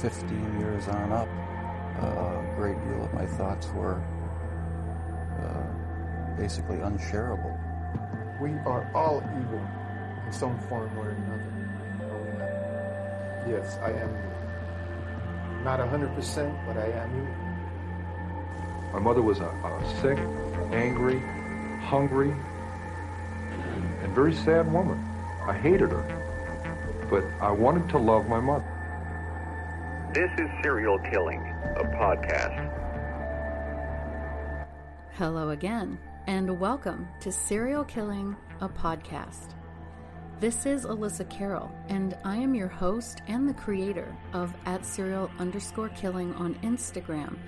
15 years on up, a great deal of my thoughts were uh, basically unshareable. We are all evil in some form or another. Yes, I am you. Not 100%, but I am you. My mother was a, a sick, angry, hungry, and, and very sad woman. I hated her, but I wanted to love my mother. This is Serial Killing, a podcast. Hello again, and welcome to Serial Killing, a podcast. This is Alyssa Carroll, and I am your host and the creator of at serial underscore killing on Instagram,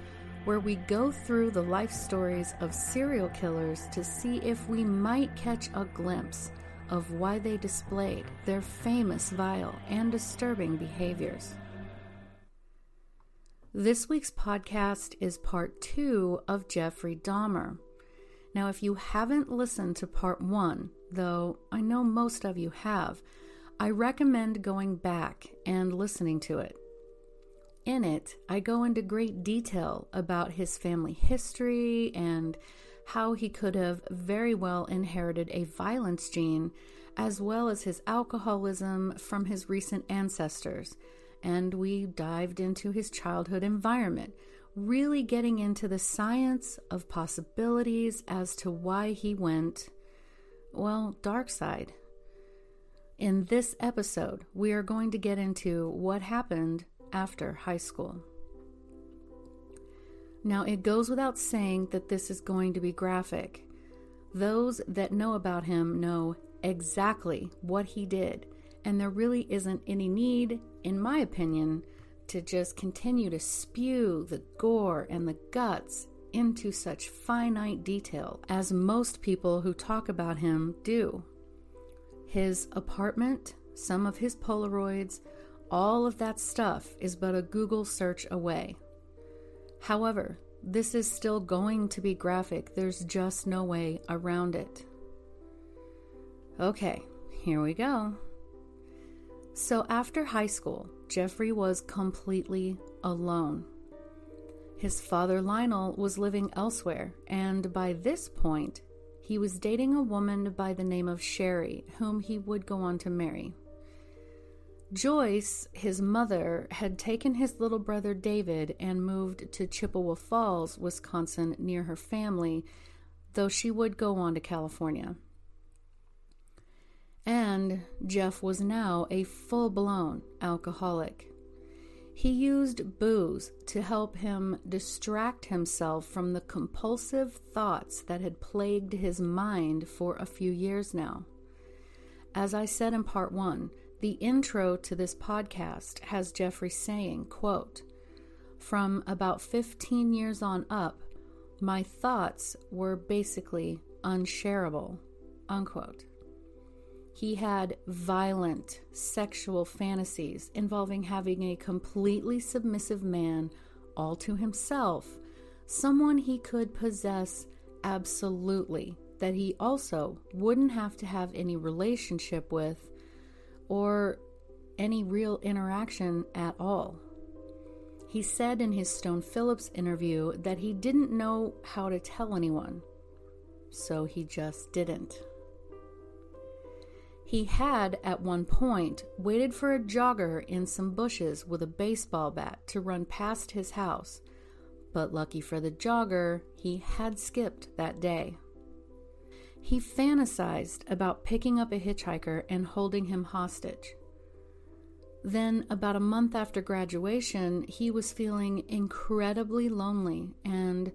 where we go through the life stories of serial killers to see if we might catch a glimpse of why they displayed their famous, vile, and disturbing behaviors. This week's podcast is part two of Jeffrey Dahmer. Now, if you haven't listened to part one, though I know most of you have, I recommend going back and listening to it. In it, I go into great detail about his family history and how he could have very well inherited a violence gene, as well as his alcoholism from his recent ancestors. And we dived into his childhood environment, really getting into the science of possibilities as to why he went, well, dark side. In this episode, we are going to get into what happened after high school. Now, it goes without saying that this is going to be graphic. Those that know about him know exactly what he did, and there really isn't any need, in my opinion, to just continue to spew the gore and the guts into such finite detail as most people who talk about him do. His apartment, some of his Polaroids, all of that stuff is but a Google search away. However, this is still going to be graphic, there's just no way around it. Okay, here we go. So, after high school, Jeffrey was completely alone. His father, Lionel, was living elsewhere, and by this point, he was dating a woman by the name of Sherry, whom he would go on to marry. Joyce, his mother, had taken his little brother David and moved to Chippewa Falls, Wisconsin, near her family, though she would go on to California. And Jeff was now a full blown alcoholic. He used booze to help him distract himself from the compulsive thoughts that had plagued his mind for a few years now. As I said in part one, the intro to this podcast has Jeffrey saying, quote, From about 15 years on up, my thoughts were basically unshareable, unquote. He had violent sexual fantasies involving having a completely submissive man all to himself, someone he could possess absolutely, that he also wouldn't have to have any relationship with or any real interaction at all. He said in his Stone Phillips interview that he didn't know how to tell anyone, so he just didn't. He had, at one point, waited for a jogger in some bushes with a baseball bat to run past his house, but lucky for the jogger, he had skipped that day. He fantasized about picking up a hitchhiker and holding him hostage. Then, about a month after graduation, he was feeling incredibly lonely and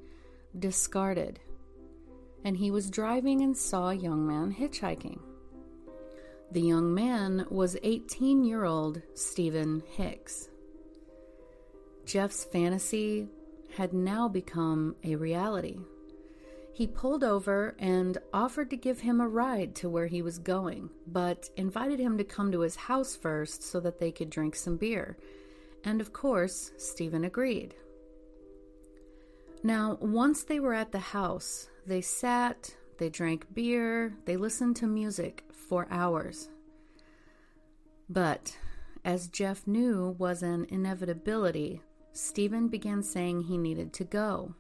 discarded. and he was driving and saw a young man hitchhiking. The young man was 18 year old Steven Hicks. Jeff's fantasy had now become a reality. He pulled over and offered to give him a ride to where he was going, but invited him to come to his house first so that they could drink some beer. And of course, Steven agreed. Now, once they were at the house, they sat, they drank beer, they listened to music for hours. But, as Jeff knew was an inevitability, Steven began saying he needed to go.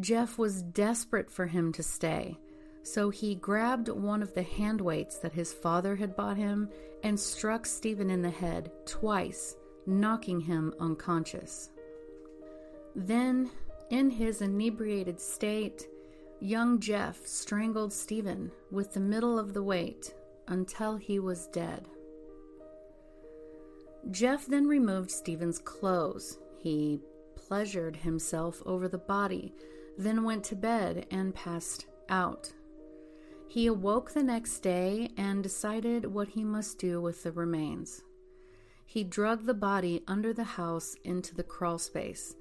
Jeff was desperate for him to stay, so he grabbed one of the hand weights that his father had bought him and struck Steven in the head twice, knocking him unconscious. Then, in his inebriated state, young Jeff strangled Steven with the middle of the weight until he was dead. Jeff then removed Steven's clothes. He pleasured himself over the body, then went to bed and passed out. He awoke the next day and decided what he must do with the remains. He dragged the body under the house into the crawl space.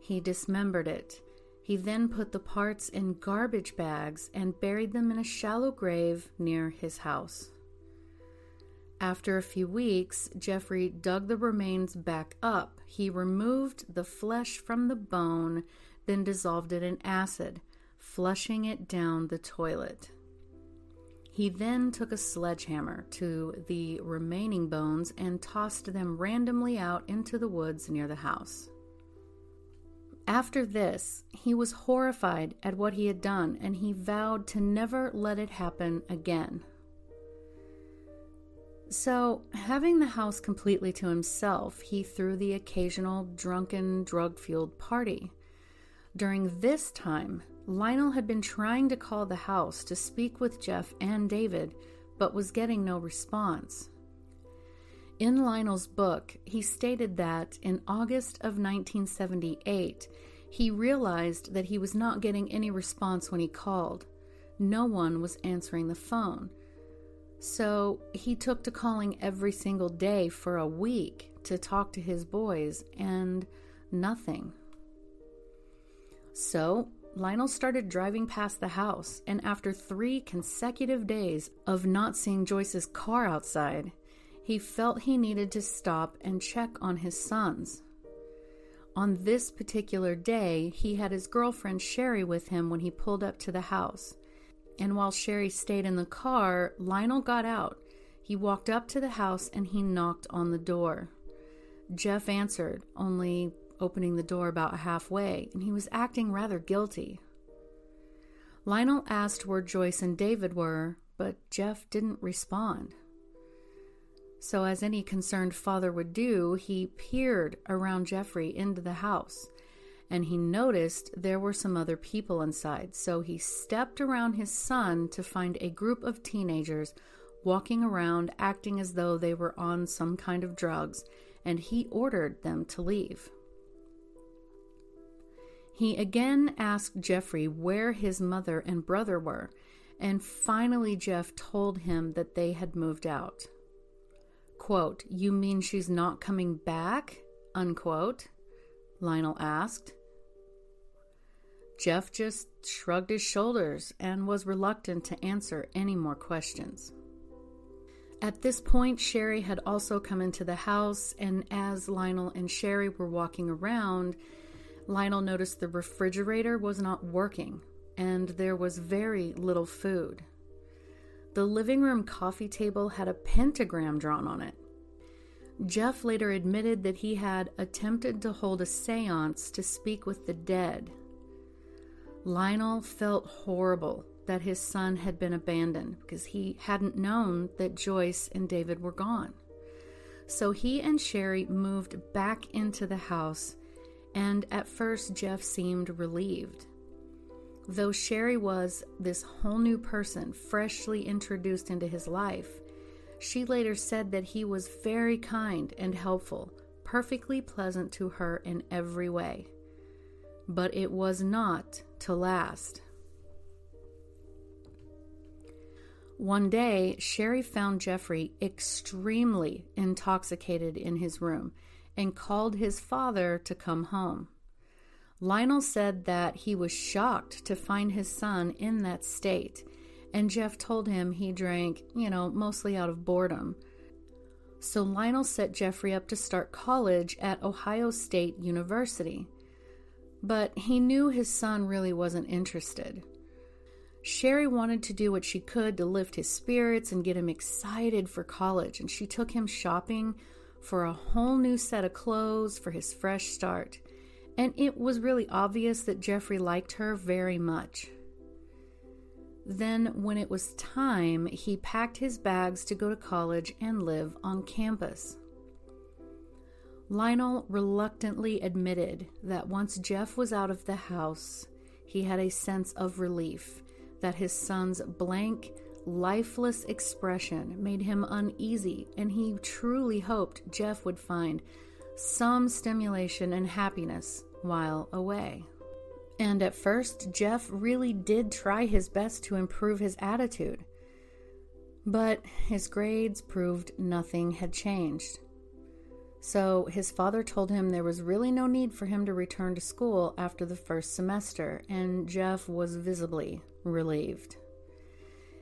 He dismembered it. He then put the parts in garbage bags and buried them in a shallow grave near his house. After a few weeks, Jeffrey dug the remains back up. He removed the flesh from the bone, then dissolved it in acid, flushing it down the toilet. He then took a sledgehammer to the remaining bones and tossed them randomly out into the woods near the house. After this, he was horrified at what he had done and he vowed to never let it happen again. So, having the house completely to himself, he threw the occasional drunken, drug fueled party. During this time, Lionel had been trying to call the house to speak with Jeff and David, but was getting no response. In Lionel's book, he stated that in August of 1978, he realized that he was not getting any response when he called. No one was answering the phone. So he took to calling every single day for a week to talk to his boys, and nothing. So Lionel started driving past the house, and after three consecutive days of not seeing Joyce's car outside, he felt he needed to stop and check on his sons. On this particular day, he had his girlfriend Sherry with him when he pulled up to the house and while Sherry stayed in the car, Lionel got out. He walked up to the house and he knocked on the door. Jeff answered, only opening the door about halfway, and he was acting rather guilty. Lionel asked where Joyce and David were, but Jeff didn't respond. So, as any concerned father would do, he peered around Jeffrey into the house and he noticed there were some other people inside. So he stepped around his son to find a group of teenagers walking around acting as though they were on some kind of drugs, and he ordered them to leave. He again asked Jeffrey where his mother and brother were, and finally Jeff told him that they had moved out. Quote, You mean she's not coming back? Unquote. Lionel asked. Jeff just shrugged his shoulders and was reluctant to answer any more questions. At this point, Sherry had also come into the house, and as Lionel and Sherry were walking around, Lionel noticed the refrigerator was not working and there was very little food. The living room coffee table had a pentagram drawn on it. Jeff later admitted that he had attempted to hold a seance to speak with the dead Lionel felt horrible that his son had been abandoned because he hadn't known that Joyce and David were gone. So he and Sherry moved back into the house, and at first Jeff seemed relieved. Though Sherry was this whole new person, freshly introduced into his life, she later said that he was very kind and helpful, perfectly pleasant to her in every way. But it was not to last. One day, Sherry found Jeffrey extremely intoxicated in his room and called his father to come home. Lionel said that he was shocked to find his son in that state, and Jeff told him he drank, you know, mostly out of boredom. So Lionel set Jeffrey up to start college at Ohio State University. But he knew his son really wasn't interested. Sherry wanted to do what she could to lift his spirits and get him excited for college, and she took him shopping for a whole new set of clothes for his fresh start. And it was really obvious that Jeffrey liked her very much. Then, when it was time, he packed his bags to go to college and live on campus. Lionel reluctantly admitted that once Jeff was out of the house, he had a sense of relief that his son's blank, lifeless expression made him uneasy, and he truly hoped Jeff would find some stimulation and happiness while away. And at first, Jeff really did try his best to improve his attitude. But his grades proved nothing had changed. So his father told him there was really no need for him to return to school after the first semester, and Jeff was visibly relieved.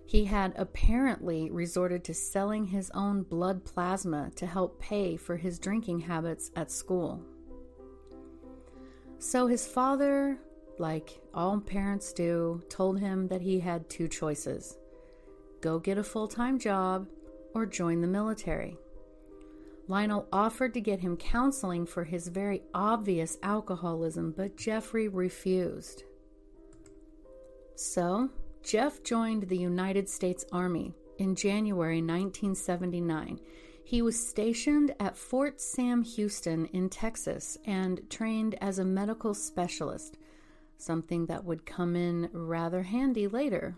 He had apparently resorted to selling his own blood plasma to help pay for his drinking habits at school. So his father, like all parents do, told him that he had two choices go get a full time job or join the military. Lionel offered to get him counseling for his very obvious alcoholism, but Jeffrey refused. So, Jeff joined the United States Army in January 1979. He was stationed at Fort Sam Houston in Texas and trained as a medical specialist, something that would come in rather handy later.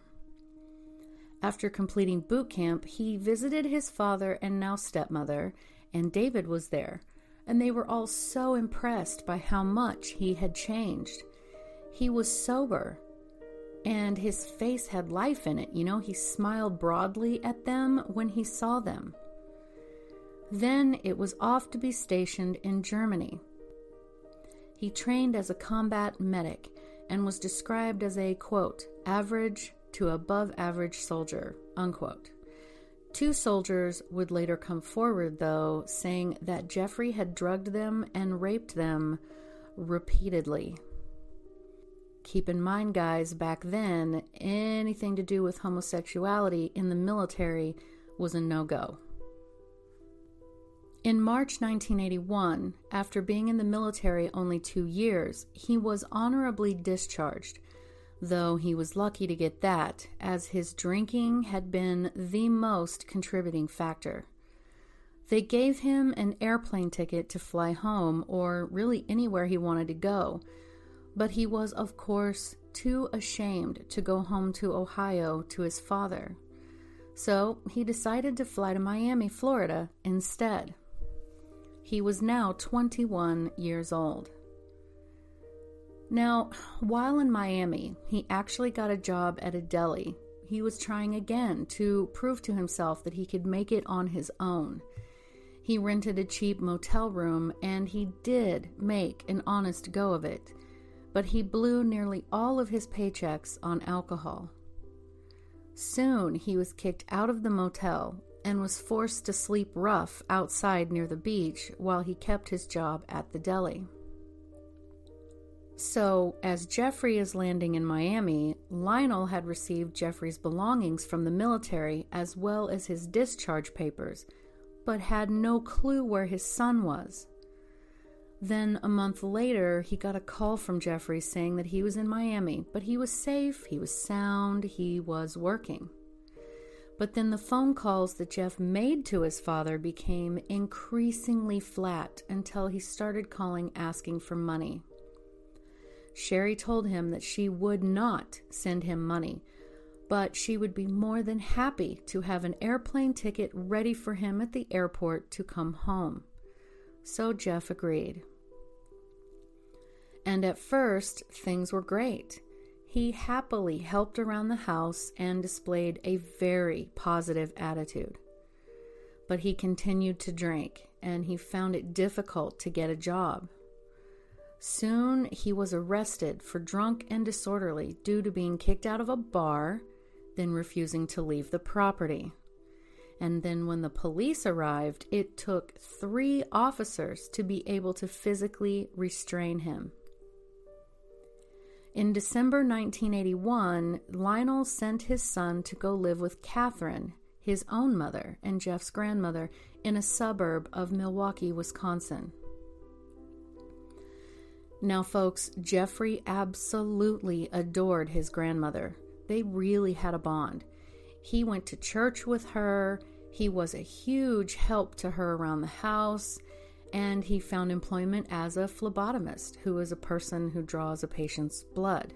After completing boot camp, he visited his father and now stepmother and David was there, and they were all so impressed by how much he had changed. He was sober, and his face had life in it. You know, he smiled broadly at them when he saw them. Then it was off to be stationed in Germany. He trained as a combat medic and was described as a, quote, average to above average soldier, unquote. Two soldiers would later come forward, though, saying that Jeffrey had drugged them and raped them repeatedly. Keep in mind, guys, back then, anything to do with homosexuality in the military was a no go. In March 1981, after being in the military only two years, he was honorably discharged though he was lucky to get that, as his drinking had been the most contributing factor. They gave him an airplane ticket to fly home, or really anywhere he wanted to go, but he was, of course, too ashamed to go home to Ohio to his father. So he decided to fly to Miami, Florida instead. He was now 21 years old. Now, while in Miami, he actually got a job at a deli. He was trying again to prove to himself that he could make it on his own. He rented a cheap motel room and he did make an honest go of it, but he blew nearly all of his paychecks on alcohol. Soon he was kicked out of the motel and was forced to sleep rough outside near the beach while he kept his job at the deli. So, as Jeffrey is landing in Miami, Lionel had received Jeffrey's belongings from the military as well as his discharge papers, but had no clue where his son was. Then, a month later, he got a call from Jeffrey saying that he was in Miami, but he was safe, he was sound, he was working. But then the phone calls that Jeff made to his father became increasingly flat until he started calling asking for money. Sherry told him that she would not send him money, but she would be more than happy to have an airplane ticket ready for him at the airport to come home. So Jeff agreed. And at first, things were great. He happily helped around the house and displayed a very positive attitude. But he continued to drink, and he found it difficult to get a job. Soon he was arrested for drunk and disorderly due to being kicked out of a bar, then refusing to leave the property. And then when the police arrived, it took three officers to be able to physically restrain him. In December 1981, Lionel sent his son to go live with Catherine, his own mother and Jeff's grandmother, in a suburb of Milwaukee, Wisconsin. Now, folks, Jeffrey absolutely adored his grandmother. They really had a bond. He went to church with her, he was a huge help to her around the house, and he found employment as a phlebotomist, who is a person who draws a patient's blood.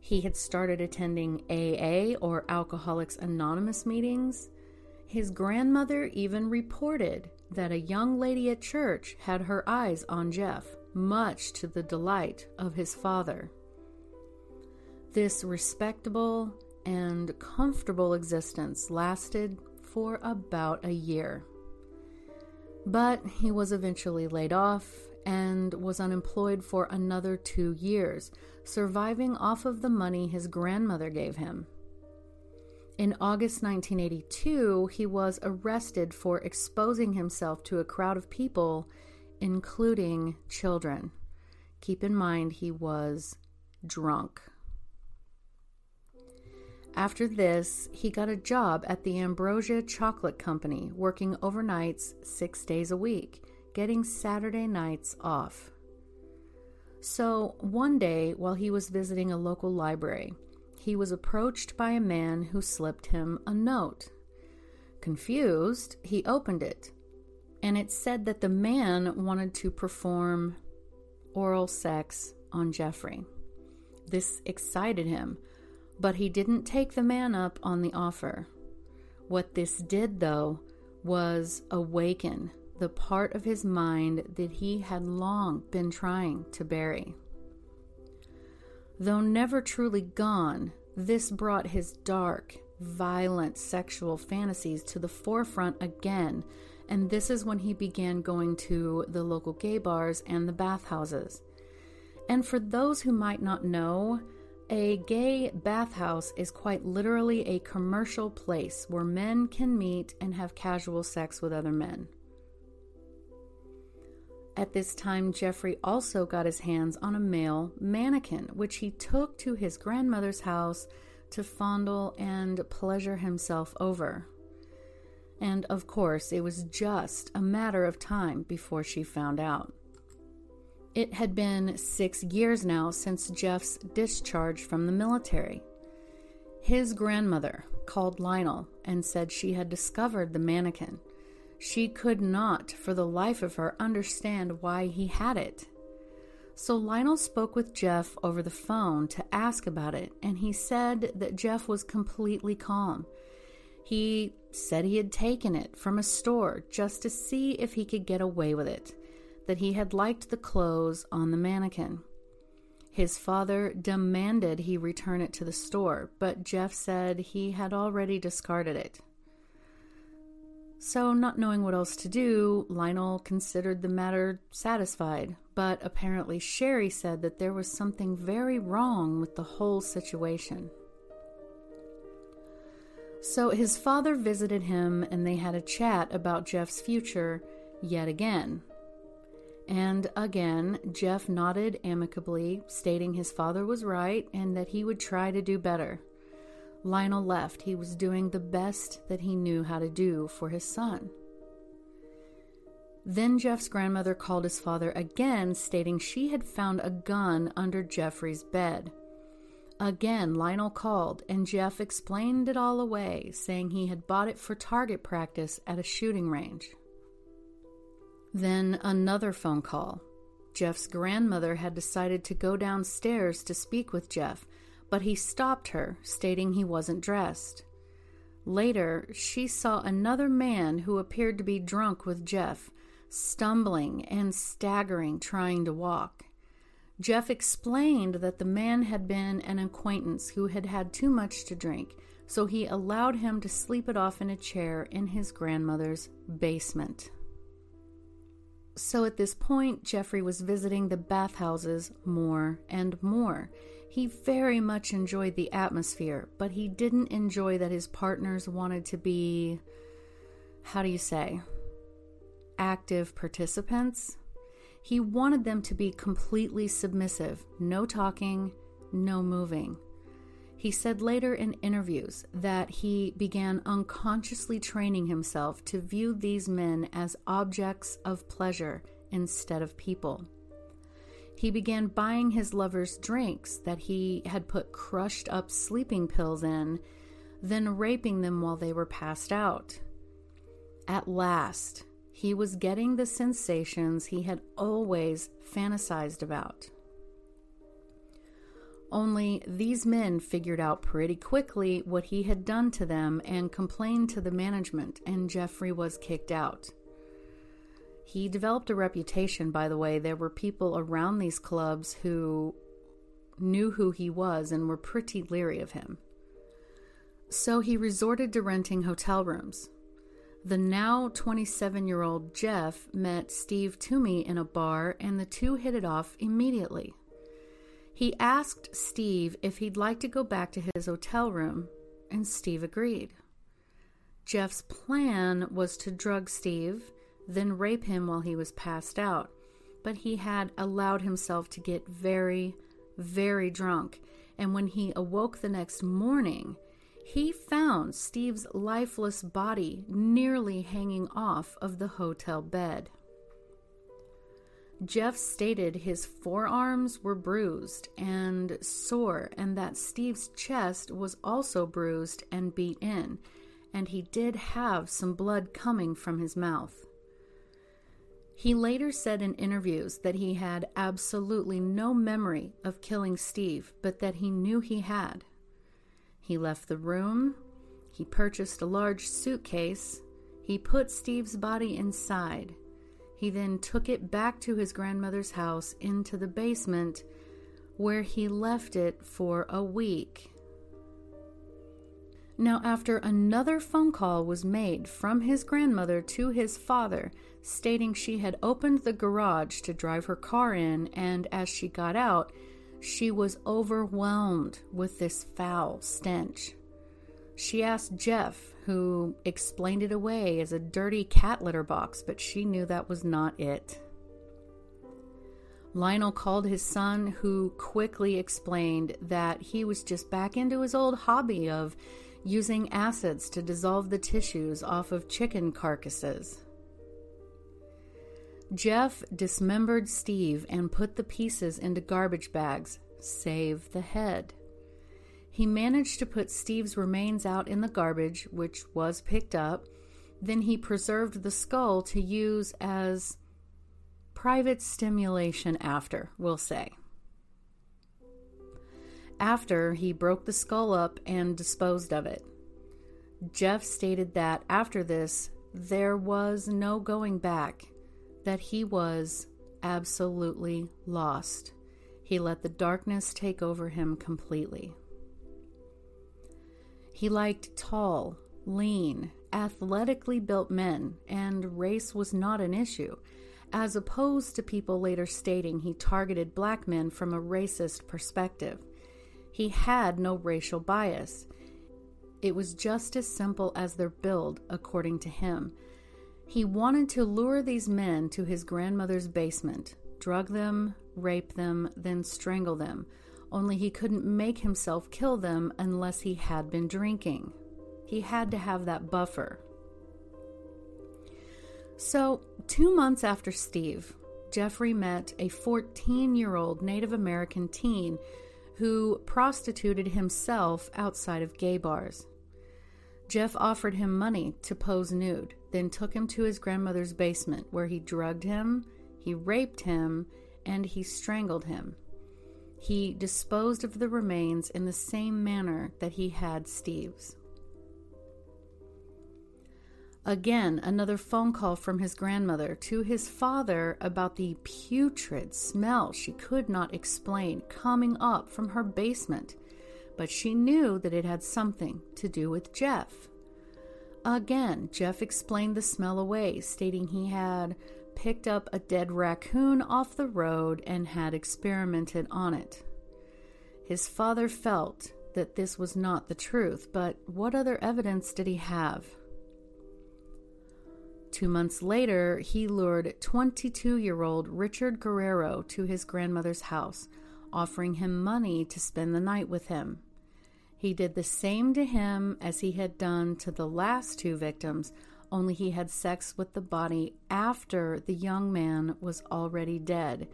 He had started attending AA or Alcoholics Anonymous meetings. His grandmother even reported that a young lady at church had her eyes on Jeff much to the delight of his father. This respectable and comfortable existence lasted for about a year. But he was eventually laid off and was unemployed for another two years, surviving off of the money his grandmother gave him. In August 1982, he was arrested for exposing himself to a crowd of people including children. Keep in mind, he was drunk. After this, he got a job at the Ambrosia Chocolate Company, working overnights six days a week, getting Saturday nights off. So, one day, while he was visiting a local library, he was approached by a man who slipped him a note. Confused, he opened it and it said that the man wanted to perform oral sex on Jeffrey. This excited him, but he didn't take the man up on the offer. What this did, though, was awaken the part of his mind that he had long been trying to bury. Though never truly gone, this brought his dark, violent sexual fantasies to the forefront again and this is when he began going to the local gay bars and the bathhouses. And for those who might not know, a gay bathhouse is quite literally a commercial place where men can meet and have casual sex with other men. At this time, Jeffrey also got his hands on a male mannequin, which he took to his grandmother's house to fondle and pleasure himself over. And of course, it was just a matter of time before she found out. It had been six years now since Jeff's discharge from the military. His grandmother called Lionel and said she had discovered the mannequin. She could not, for the life of her, understand why he had it. So Lionel spoke with Jeff over the phone to ask about it, and he said that Jeff was completely calm he said he had taken it from a store just to see if he could get away with it, that he had liked the clothes on the mannequin. His father demanded he return it to the store, but Jeff said he had already discarded it. So, not knowing what else to do, Lionel considered the matter satisfied, but apparently Sherry said that there was something very wrong with the whole situation. So his father visited him and they had a chat about Jeff's future yet again. And again, Jeff nodded amicably, stating his father was right and that he would try to do better. Lionel left. He was doing the best that he knew how to do for his son. Then Jeff's grandmother called his father again, stating she had found a gun under Jeffrey's bed. Again, Lionel called, and Jeff explained it all away, saying he had bought it for target practice at a shooting range. Then another phone call. Jeff's grandmother had decided to go downstairs to speak with Jeff, but he stopped her, stating he wasn't dressed. Later, she saw another man who appeared to be drunk with Jeff, stumbling and staggering trying to walk. Jeff explained that the man had been an acquaintance who had had too much to drink, so he allowed him to sleep it off in a chair in his grandmother's basement. So at this point, Jeffrey was visiting the bathhouses more and more. He very much enjoyed the atmosphere, but he didn't enjoy that his partners wanted to be, how do you say, active participants. He wanted them to be completely submissive, no talking, no moving. He said later in interviews that he began unconsciously training himself to view these men as objects of pleasure instead of people. He began buying his lovers drinks that he had put crushed up sleeping pills in, then raping them while they were passed out. At last, he was getting the sensations he had always fantasized about. Only these men figured out pretty quickly what he had done to them and complained to the management, and Jeffrey was kicked out. He developed a reputation, by the way. There were people around these clubs who knew who he was and were pretty leery of him. So he resorted to renting hotel rooms. The now 27 year old Jeff met Steve Tuomi in a bar and the two hit it off immediately. He asked Steve if he'd like to go back to his hotel room, and Steve agreed. Jeff's plan was to drug Steve, then rape him while he was passed out, but he had allowed himself to get very, very drunk, and when he awoke the next morning, he found Steve's lifeless body nearly hanging off of the hotel bed. Jeff stated his forearms were bruised and sore, and that Steve's chest was also bruised and beat in, and he did have some blood coming from his mouth. He later said in interviews that he had absolutely no memory of killing Steve, but that he knew he had. He left the room. He purchased a large suitcase. He put Steve's body inside. He then took it back to his grandmother's house into the basement, where he left it for a week. Now, after another phone call was made from his grandmother to his father, stating she had opened the garage to drive her car in, and as she got out, she was overwhelmed with this foul stench. She asked Jeff, who explained it away as a dirty cat litter box, but she knew that was not it. Lionel called his son, who quickly explained that he was just back into his old hobby of using acids to dissolve the tissues off of chicken carcasses. Jeff dismembered Steve and put the pieces into garbage bags, save the head. He managed to put Steve's remains out in the garbage, which was picked up. Then he preserved the skull to use as private stimulation after, we'll say. After, he broke the skull up and disposed of it. Jeff stated that after this, there was no going back that he was absolutely lost. He let the darkness take over him completely. He liked tall, lean, athletically built men, and race was not an issue, as opposed to people later stating he targeted black men from a racist perspective. He had no racial bias. It was just as simple as their build, according to him, he wanted to lure these men to his grandmother's basement, drug them, rape them, then strangle them, only he couldn't make himself kill them unless he had been drinking. He had to have that buffer. So, two months after Steve, Jeffrey met a 14 year old Native American teen who prostituted himself outside of gay bars. Jeff offered him money to pose nude, then took him to his grandmother's basement where he drugged him, he raped him, and he strangled him. He disposed of the remains in the same manner that he had Steve's. Again, another phone call from his grandmother to his father about the putrid smell she could not explain coming up from her basement, but she knew that it had something to do with Jeff. Again, Jeff explained the smell away, stating he had picked up a dead raccoon off the road and had experimented on it. His father felt that this was not the truth, but what other evidence did he have? Two months later, he lured 22 year old Richard Guerrero to his grandmother's house, offering him money to spend the night with him. He did the same to him as he had done to the last two victims, only he had sex with the body after the young man was already dead.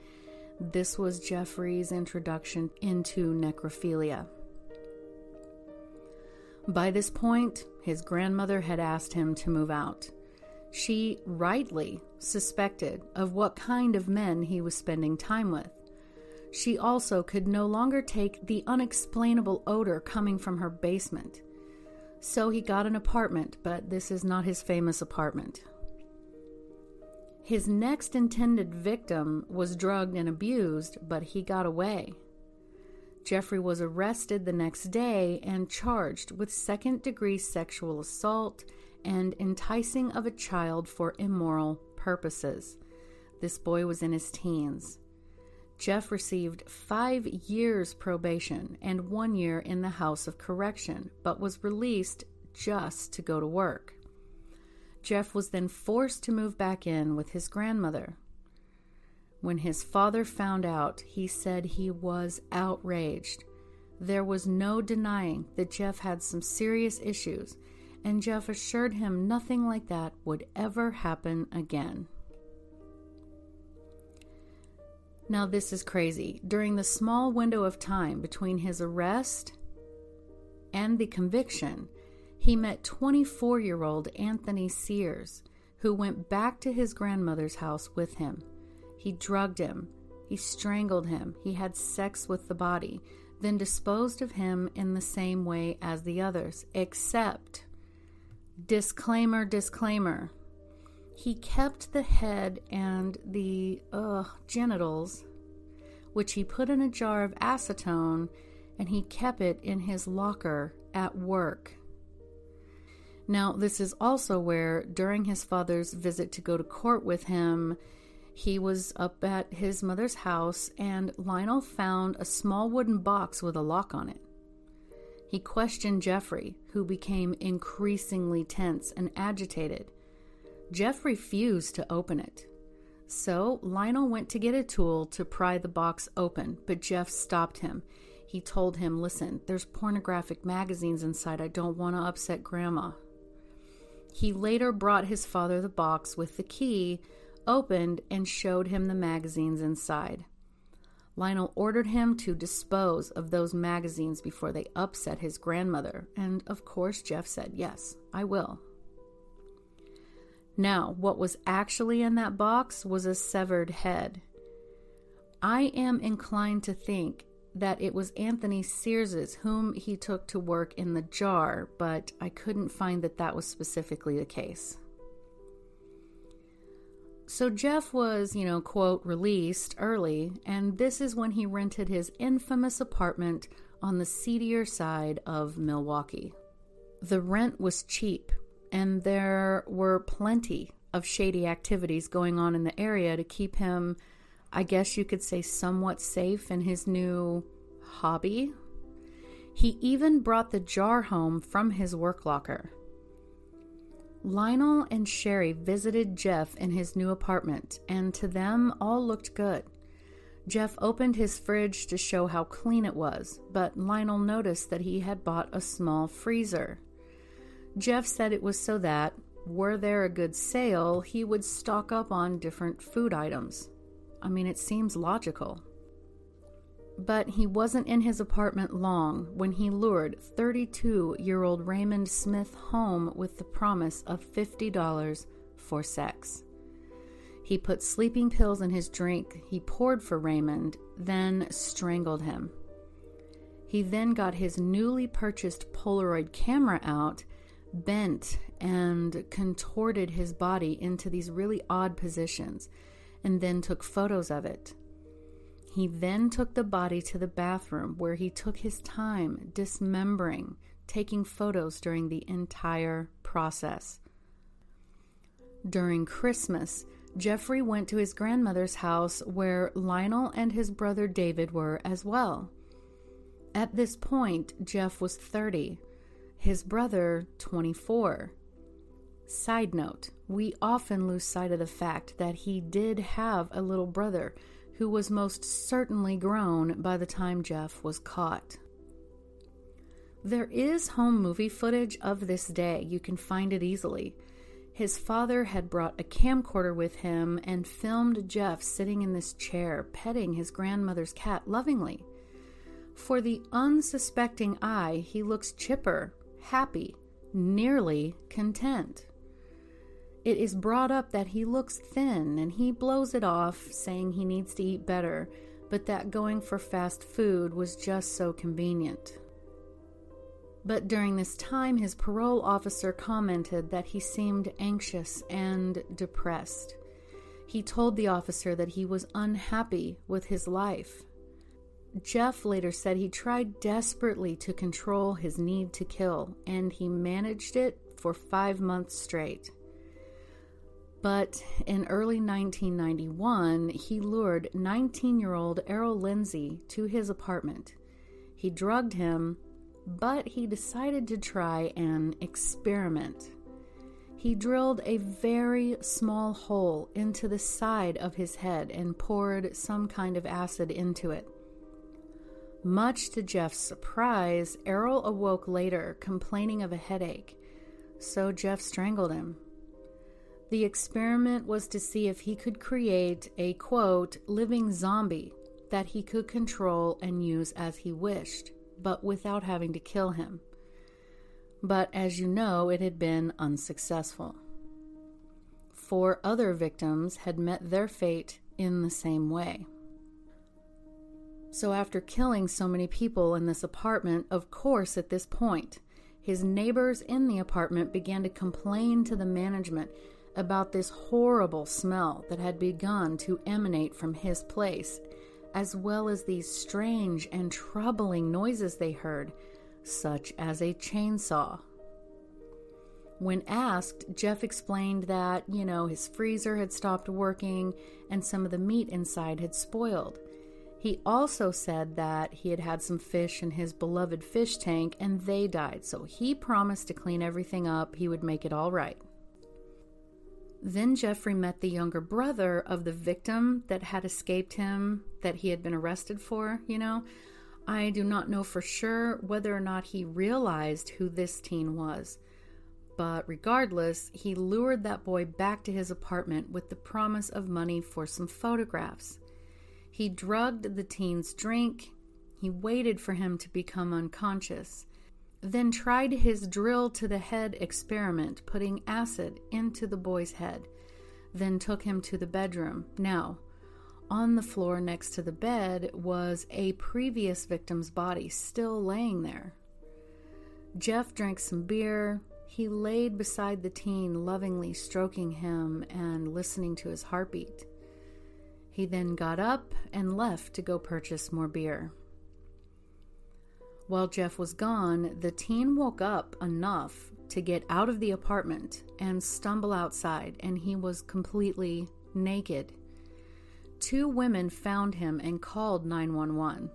This was Jeffrey's introduction into necrophilia. By this point, his grandmother had asked him to move out. She rightly suspected of what kind of men he was spending time with. She also could no longer take the unexplainable odor coming from her basement. So he got an apartment, but this is not his famous apartment. His next intended victim was drugged and abused, but he got away. Jeffrey was arrested the next day and charged with second degree sexual assault and enticing of a child for immoral purposes. This boy was in his teens. Jeff received five years probation and one year in the House of Correction, but was released just to go to work. Jeff was then forced to move back in with his grandmother. When his father found out, he said he was outraged. There was no denying that Jeff had some serious issues and Jeff assured him nothing like that would ever happen again. Now, this is crazy. During the small window of time between his arrest and the conviction, he met 24 year old Anthony Sears, who went back to his grandmother's house with him. He drugged him, he strangled him, he had sex with the body, then disposed of him in the same way as the others, except Disclaimer, disclaimer. He kept the head and the uh, genitals, which he put in a jar of acetone, and he kept it in his locker at work. Now, this is also where, during his father's visit to go to court with him, he was up at his mother's house and Lionel found a small wooden box with a lock on it. He questioned Jeffrey, who became increasingly tense and agitated. Jeff refused to open it. So Lionel went to get a tool to pry the box open, but Jeff stopped him. He told him, Listen, there's pornographic magazines inside. I don't want to upset Grandma. He later brought his father the box with the key, opened, and showed him the magazines inside. Lionel ordered him to dispose of those magazines before they upset his grandmother, and of course, Jeff said, Yes, I will. Now, what was actually in that box was a severed head. I am inclined to think that it was Anthony Sears's whom he took to work in the jar, but I couldn't find that that was specifically the case. So Jeff was, you know, quote, released early, and this is when he rented his infamous apartment on the seedier side of Milwaukee. The rent was cheap, and there were plenty of shady activities going on in the area to keep him, I guess you could say, somewhat safe in his new hobby. He even brought the jar home from his work locker. Lionel and Sherry visited Jeff in his new apartment, and to them, all looked good. Jeff opened his fridge to show how clean it was, but Lionel noticed that he had bought a small freezer. Jeff said it was so that, were there a good sale, he would stock up on different food items. I mean, it seems logical. But he wasn't in his apartment long when he lured 32 year old Raymond Smith home with the promise of $50 for sex. He put sleeping pills in his drink he poured for Raymond, then strangled him. He then got his newly purchased Polaroid camera out, bent and contorted his body into these really odd positions and then took photos of it. He then took the body to the bathroom where he took his time dismembering, taking photos during the entire process. During Christmas, Jeffrey went to his grandmother's house where Lionel and his brother David were as well. At this point, Jeff was 30, his brother 24. Side note, we often lose sight of the fact that he did have a little brother who was most certainly grown by the time Jeff was caught. There is home movie footage of this day. You can find it easily. His father had brought a camcorder with him and filmed Jeff sitting in this chair, petting his grandmother's cat lovingly. For the unsuspecting eye, he looks chipper, happy, nearly content. It is brought up that he looks thin and he blows it off, saying he needs to eat better, but that going for fast food was just so convenient. But during this time, his parole officer commented that he seemed anxious and depressed. He told the officer that he was unhappy with his life. Jeff later said he tried desperately to control his need to kill, and he managed it for five months straight. But in early 1991, he lured 19 year old Errol Lindsay to his apartment. He drugged him, but he decided to try an experiment. He drilled a very small hole into the side of his head and poured some kind of acid into it. Much to Jeff's surprise, Errol awoke later complaining of a headache, so Jeff strangled him. The experiment was to see if he could create a quote, living zombie that he could control and use as he wished, but without having to kill him. But as you know, it had been unsuccessful. Four other victims had met their fate in the same way. So, after killing so many people in this apartment, of course, at this point, his neighbors in the apartment began to complain to the management about this horrible smell that had begun to emanate from his place, as well as these strange and troubling noises they heard, such as a chainsaw. When asked, Jeff explained that, you know, his freezer had stopped working and some of the meat inside had spoiled. He also said that he had had some fish in his beloved fish tank and they died, so he promised to clean everything up, he would make it all right. Then Jeffrey met the younger brother of the victim that had escaped him, that he had been arrested for, you know. I do not know for sure whether or not he realized who this teen was. But regardless, he lured that boy back to his apartment with the promise of money for some photographs. He drugged the teen's drink. He waited for him to become unconscious then tried his drill to the head experiment, putting acid into the boy's head, then took him to the bedroom. Now, on the floor next to the bed was a previous victim's body still laying there. Jeff drank some beer. He laid beside the teen, lovingly stroking him and listening to his heartbeat. He then got up and left to go purchase more beer. While Jeff was gone, the teen woke up enough to get out of the apartment and stumble outside, and he was completely naked. Two women found him and called 911.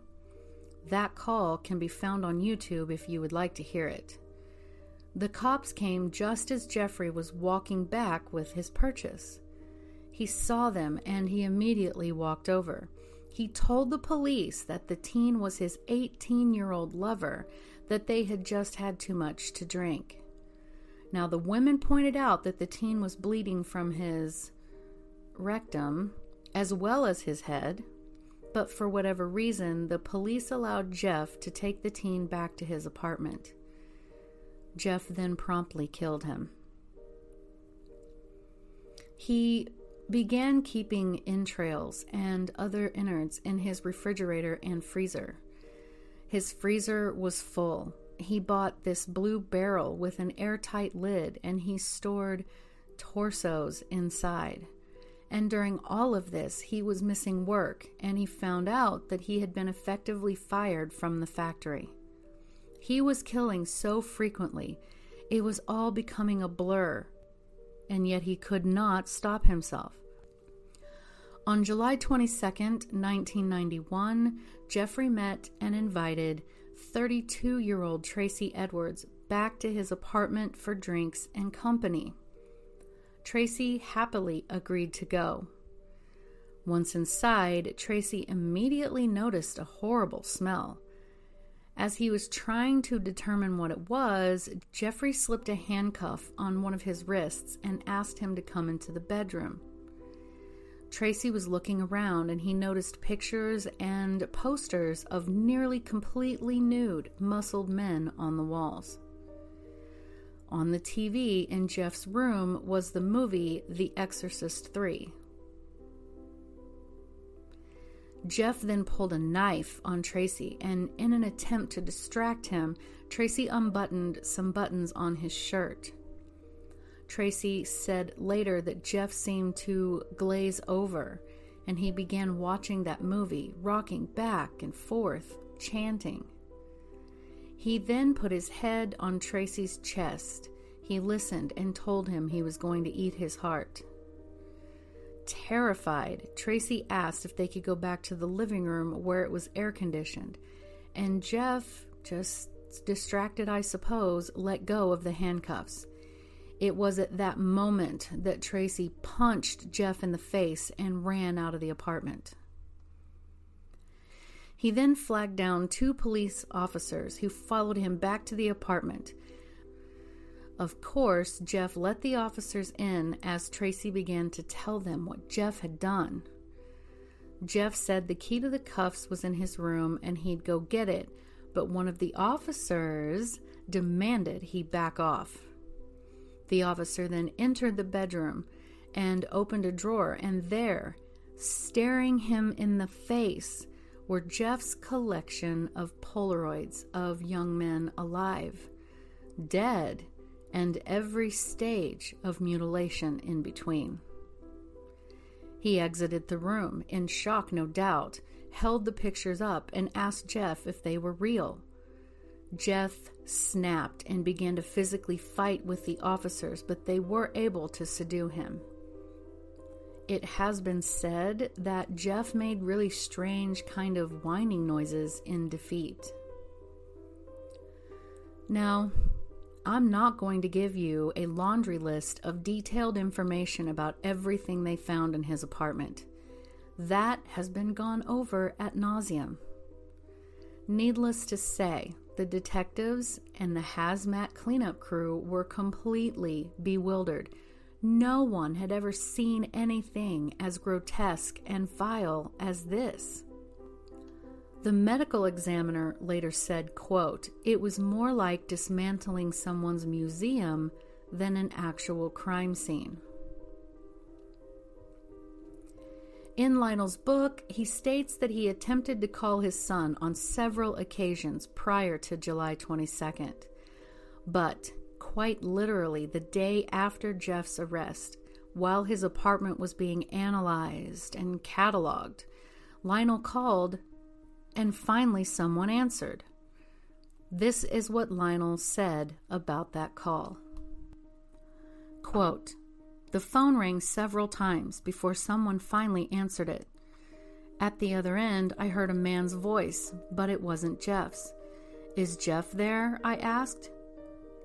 That call can be found on YouTube if you would like to hear it. The cops came just as Jeffrey was walking back with his purchase. He saw them and he immediately walked over. He told the police that the teen was his 18 year old lover, that they had just had too much to drink. Now, the women pointed out that the teen was bleeding from his rectum as well as his head, but for whatever reason, the police allowed Jeff to take the teen back to his apartment. Jeff then promptly killed him. He began keeping entrails and other innards in his refrigerator and freezer. His freezer was full. he bought this blue barrel with an airtight lid and he stored torsos inside. And during all of this, he was missing work and he found out that he had been effectively fired from the factory. He was killing so frequently, it was all becoming a blur, and yet he could not stop himself. On July 22, 1991, Jeffrey met and invited 32 year old Tracy Edwards back to his apartment for drinks and company. Tracy happily agreed to go. Once inside, Tracy immediately noticed a horrible smell. As he was trying to determine what it was, Jeffrey slipped a handcuff on one of his wrists and asked him to come into the bedroom. Tracy was looking around and he noticed pictures and posters of nearly completely nude, muscled men on the walls. On the TV in Jeff's room was the movie The Exorcist 3. Jeff then pulled a knife on Tracy, and in an attempt to distract him, Tracy unbuttoned some buttons on his shirt. Tracy said later that Jeff seemed to glaze over and he began watching that movie, rocking back and forth, chanting. He then put his head on Tracy's chest. He listened and told him he was going to eat his heart. Terrified, Tracy asked if they could go back to the living room where it was air conditioned, and Jeff, just distracted I suppose, let go of the handcuffs. It was at that moment that Tracy punched Jeff in the face and ran out of the apartment. He then flagged down two police officers who followed him back to the apartment. Of course, Jeff let the officers in as Tracy began to tell them what Jeff had done. Jeff said the key to the cuffs was in his room and he'd go get it, but one of the officers demanded he back off. The officer then entered the bedroom and opened a drawer, and there, staring him in the face, were Jeff's collection of Polaroids of young men alive, dead, and every stage of mutilation in between. He exited the room, in shock, no doubt, held the pictures up, and asked Jeff if they were real. Jeff snapped and began to physically fight with the officers, but they were able to subdue him. It has been said that Jeff made really strange kind of whining noises in defeat. Now, I'm not going to give you a laundry list of detailed information about everything they found in his apartment. That has been gone over at nauseum. Needless to say, the detectives and the hazmat cleanup crew were completely bewildered. No one had ever seen anything as grotesque and vile as this. The medical examiner later said, quote, "It was more like dismantling someone's museum than an actual crime scene." In Lionel's book, he states that he attempted to call his son on several occasions prior to July 22nd. But, quite literally, the day after Jeff's arrest, while his apartment was being analyzed and cataloged, Lionel called and finally someone answered. This is what Lionel said about that call. Quote, the phone rang several times before someone finally answered it. At the other end, I heard a man's voice, but it wasn't Jeff's. Is Jeff there? I asked.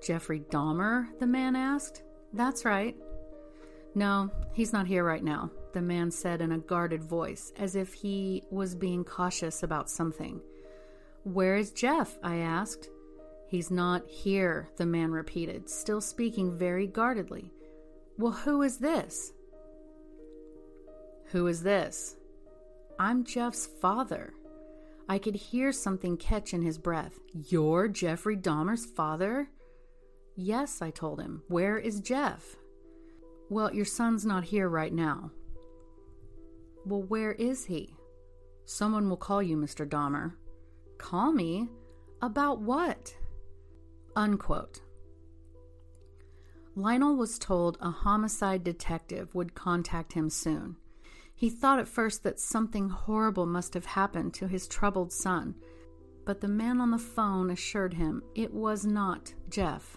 Jeffrey Dahmer? the man asked. That's right. No, he's not here right now, the man said in a guarded voice, as if he was being cautious about something. Where is Jeff? I asked. He's not here, the man repeated, still speaking very guardedly. Well, who is this? Who is this? I'm Jeff's father. I could hear something catch in his breath. You're Jeffrey Dahmer's father? Yes, I told him. Where is Jeff? Well, your son's not here right now. Well, where is he? Someone will call you, Mr. Dahmer. Call me? About what? Unquote. Lionel was told a homicide detective would contact him soon. He thought at first that something horrible must have happened to his troubled son, but the man on the phone assured him it was not Jeff.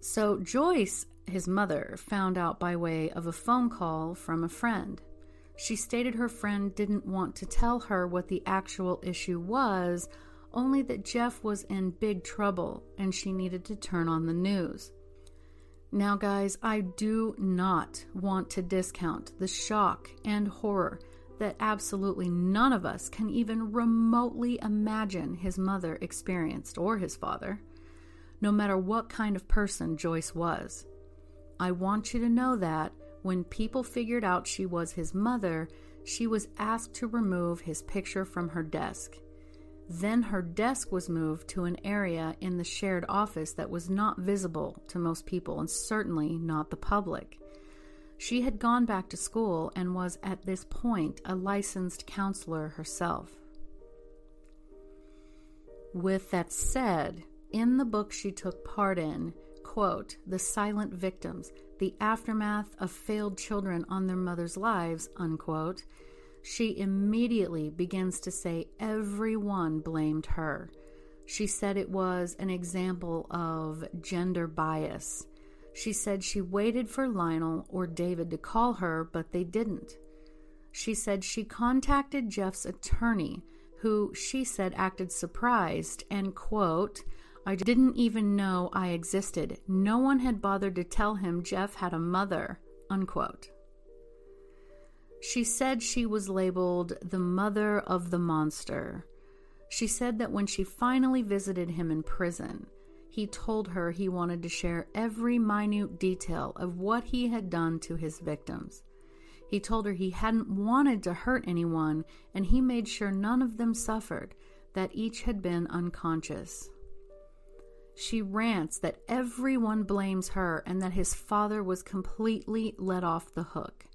So Joyce, his mother, found out by way of a phone call from a friend. She stated her friend didn't want to tell her what the actual issue was, only that Jeff was in big trouble and she needed to turn on the news. Now, guys, I do not want to discount the shock and horror that absolutely none of us can even remotely imagine his mother experienced or his father, no matter what kind of person Joyce was. I want you to know that when people figured out she was his mother, she was asked to remove his picture from her desk. Then her desk was moved to an area in the shared office that was not visible to most people and certainly not the public. She had gone back to school and was at this point a licensed counselor herself. With that said, in the book she took part in, quote, The Silent Victims, the aftermath of failed children on their mothers' lives, unquote, she immediately begins to say everyone blamed her. She said it was an example of gender bias. She said she waited for Lionel or David to call her, but they didn't. She said she contacted Jeff's attorney, who she said acted surprised and, quote, I didn't even know I existed. No one had bothered to tell him Jeff had a mother, unquote. She said she was labeled the mother of the monster. She said that when she finally visited him in prison, he told her he wanted to share every minute detail of what he had done to his victims. He told her he hadn't wanted to hurt anyone and he made sure none of them suffered, that each had been unconscious. She rants that everyone blames her and that his father was completely let off the hook.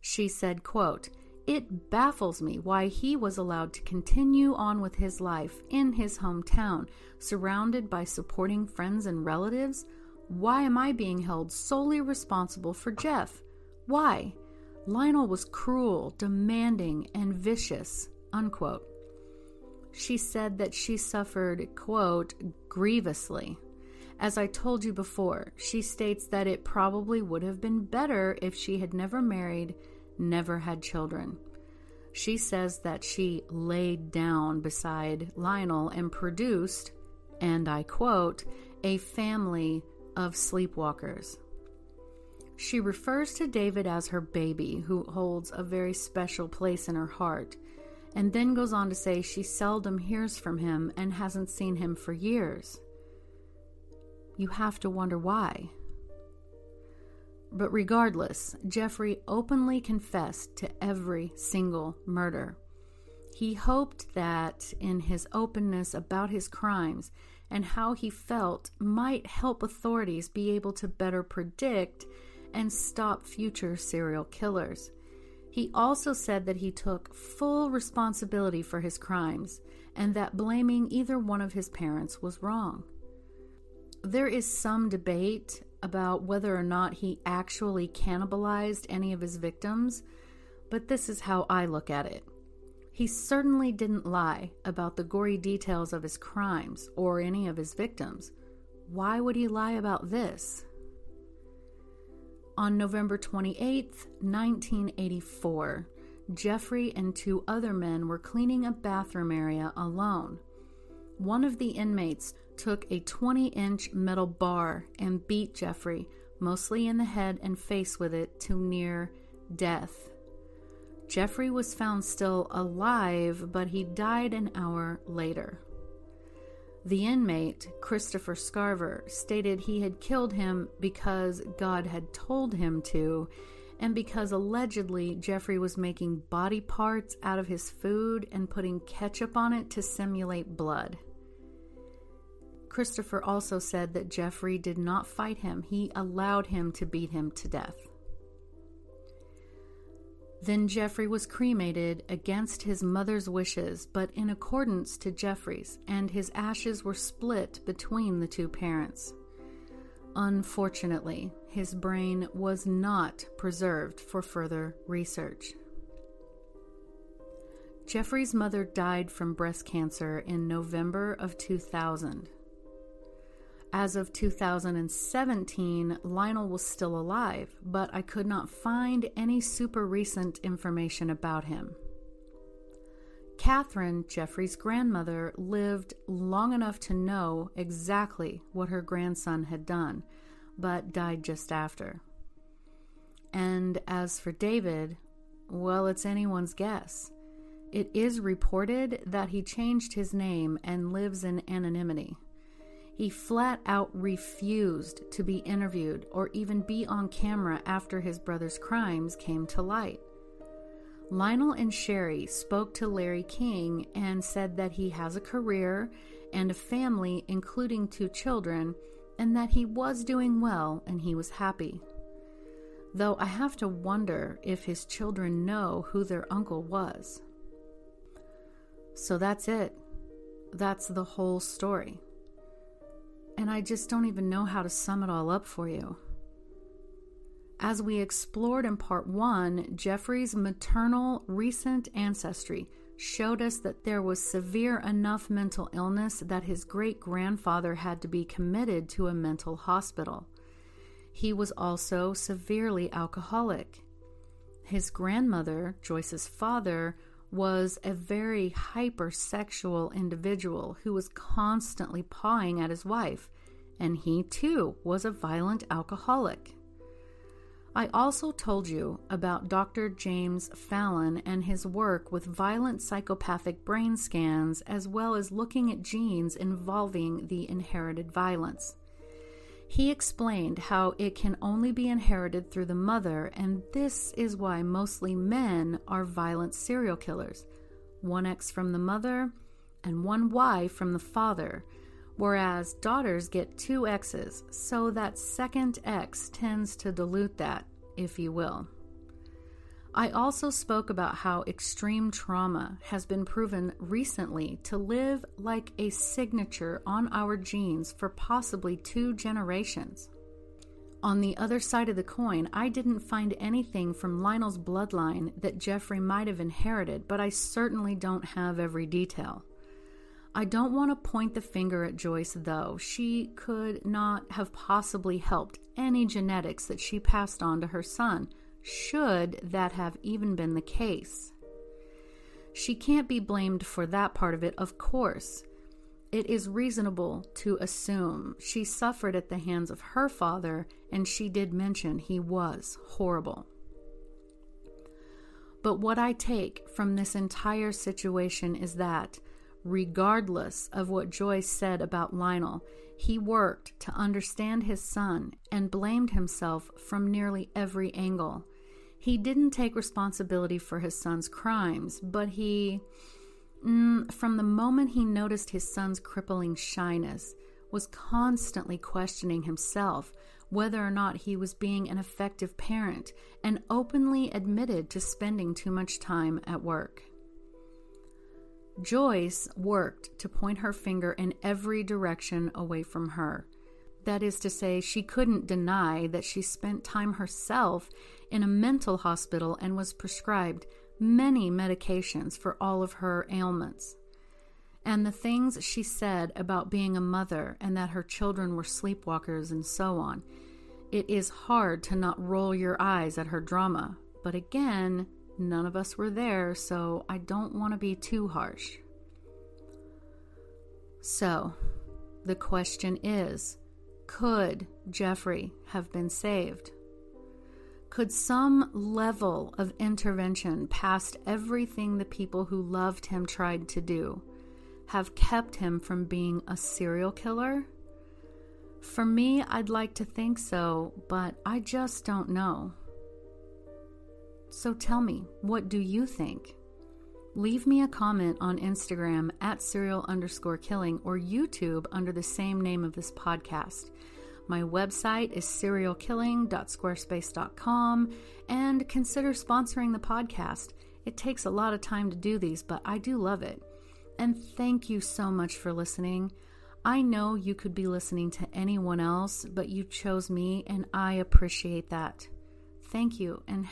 She said, quote, it baffles me why he was allowed to continue on with his life in his hometown, surrounded by supporting friends and relatives. Why am I being held solely responsible for Jeff? Why? Lionel was cruel, demanding, and vicious. Unquote. She said that she suffered, quote, grievously. As I told you before, she states that it probably would have been better if she had never married never had children. She says that she laid down beside Lionel and produced, and I quote, a family of sleepwalkers. She refers to David as her baby, who holds a very special place in her heart, and then goes on to say she seldom hears from him and hasn't seen him for years. You have to wonder why. But regardless, Jeffrey openly confessed to every single murder. He hoped that, in his openness about his crimes and how he felt, might help authorities be able to better predict and stop future serial killers. He also said that he took full responsibility for his crimes and that blaming either one of his parents was wrong. There is some debate about whether or not he actually cannibalized any of his victims, but this is how I look at it. He certainly didn't lie about the gory details of his crimes or any of his victims. Why would he lie about this? On November 28, 1984, Jeffrey and two other men were cleaning a bathroom area alone. One of the inmates took a 20 inch metal bar and beat Jeffrey, mostly in the head and face, with it to near death. Jeffrey was found still alive, but he died an hour later. The inmate, Christopher Scarver, stated he had killed him because God had told him to, and because allegedly Jeffrey was making body parts out of his food and putting ketchup on it to simulate blood. Christopher also said that Jeffrey did not fight him, he allowed him to beat him to death. Then Jeffrey was cremated against his mother's wishes, but in accordance to Jeffrey's, and his ashes were split between the two parents. Unfortunately, his brain was not preserved for further research. Jeffrey's mother died from breast cancer in November of 2000. As of 2017, Lionel was still alive, but I could not find any super recent information about him. Catherine, Jeffrey's grandmother, lived long enough to know exactly what her grandson had done, but died just after. And as for David, well, it's anyone's guess. It is reported that he changed his name and lives in anonymity. He flat out refused to be interviewed or even be on camera after his brother's crimes came to light. Lionel and Shari spoke to Larry King and said that he has a career and a family, including two children, and that he was doing well and he was happy. Though I have to wonder if his children know who their uncle was. So that's it. That's the whole story and I just don't even know how to sum it all up for you. As we explored in part one, Jeffrey's maternal recent ancestry showed us that there was severe enough mental illness that his great grandfather had to be committed to a mental hospital. He was also severely alcoholic. His grandmother, Joyce's father, was a very hypersexual individual who was constantly pawing at his wife, and he too was a violent alcoholic. I also told you about Dr. James Fallon and his work with violent psychopathic brain scans, as well as looking at genes involving the inherited violence. He explained how it can only be inherited through the mother, and this is why mostly men are violent serial killers one X from the mother and one Y from the father, whereas daughters get two X's, so that second X tends to dilute that, if you will. I also spoke about how extreme trauma has been proven recently to live like a signature on our genes for possibly two generations. On the other side of the coin, I didn't find anything from Lionel's bloodline that Jeffrey might have inherited, but I certainly don't have every detail. I don't want to point the finger at Joyce, though. She could not have possibly helped any genetics that she passed on to her son should that have even been the case. She can't be blamed for that part of it, of course. It is reasonable to assume she suffered at the hands of her father, and she did mention he was horrible. But what I take from this entire situation is that, regardless of what Joyce said about Lionel, he worked to understand his son and blamed himself from nearly every angle. He didn't take responsibility for his son's crimes, but he, mm, from the moment he noticed his son's crippling shyness, was constantly questioning himself whether or not he was being an effective parent and openly admitted to spending too much time at work. Joyce worked to point her finger in every direction away from her. That is to say, she couldn't deny that she spent time herself in a mental hospital and was prescribed many medications for all of her ailments. And the things she said about being a mother and that her children were sleepwalkers and so on. It is hard to not roll your eyes at her drama, but again, none of us were there, so I don't want to be too harsh. So, the question is could Jeffrey have been saved? Could some level of intervention past everything the people who loved him tried to do have kept him from being a serial killer? For me, I'd like to think so, but I just don't know. So tell me, what do you think? Leave me a comment on Instagram at serial underscore killing or YouTube under the same name of this podcast. My website is serialkilling.squarespace.com and consider sponsoring the podcast. It takes a lot of time to do these, but I do love it. And thank you so much for listening. I know you could be listening to anyone else, but you chose me, and I appreciate that. Thank you, and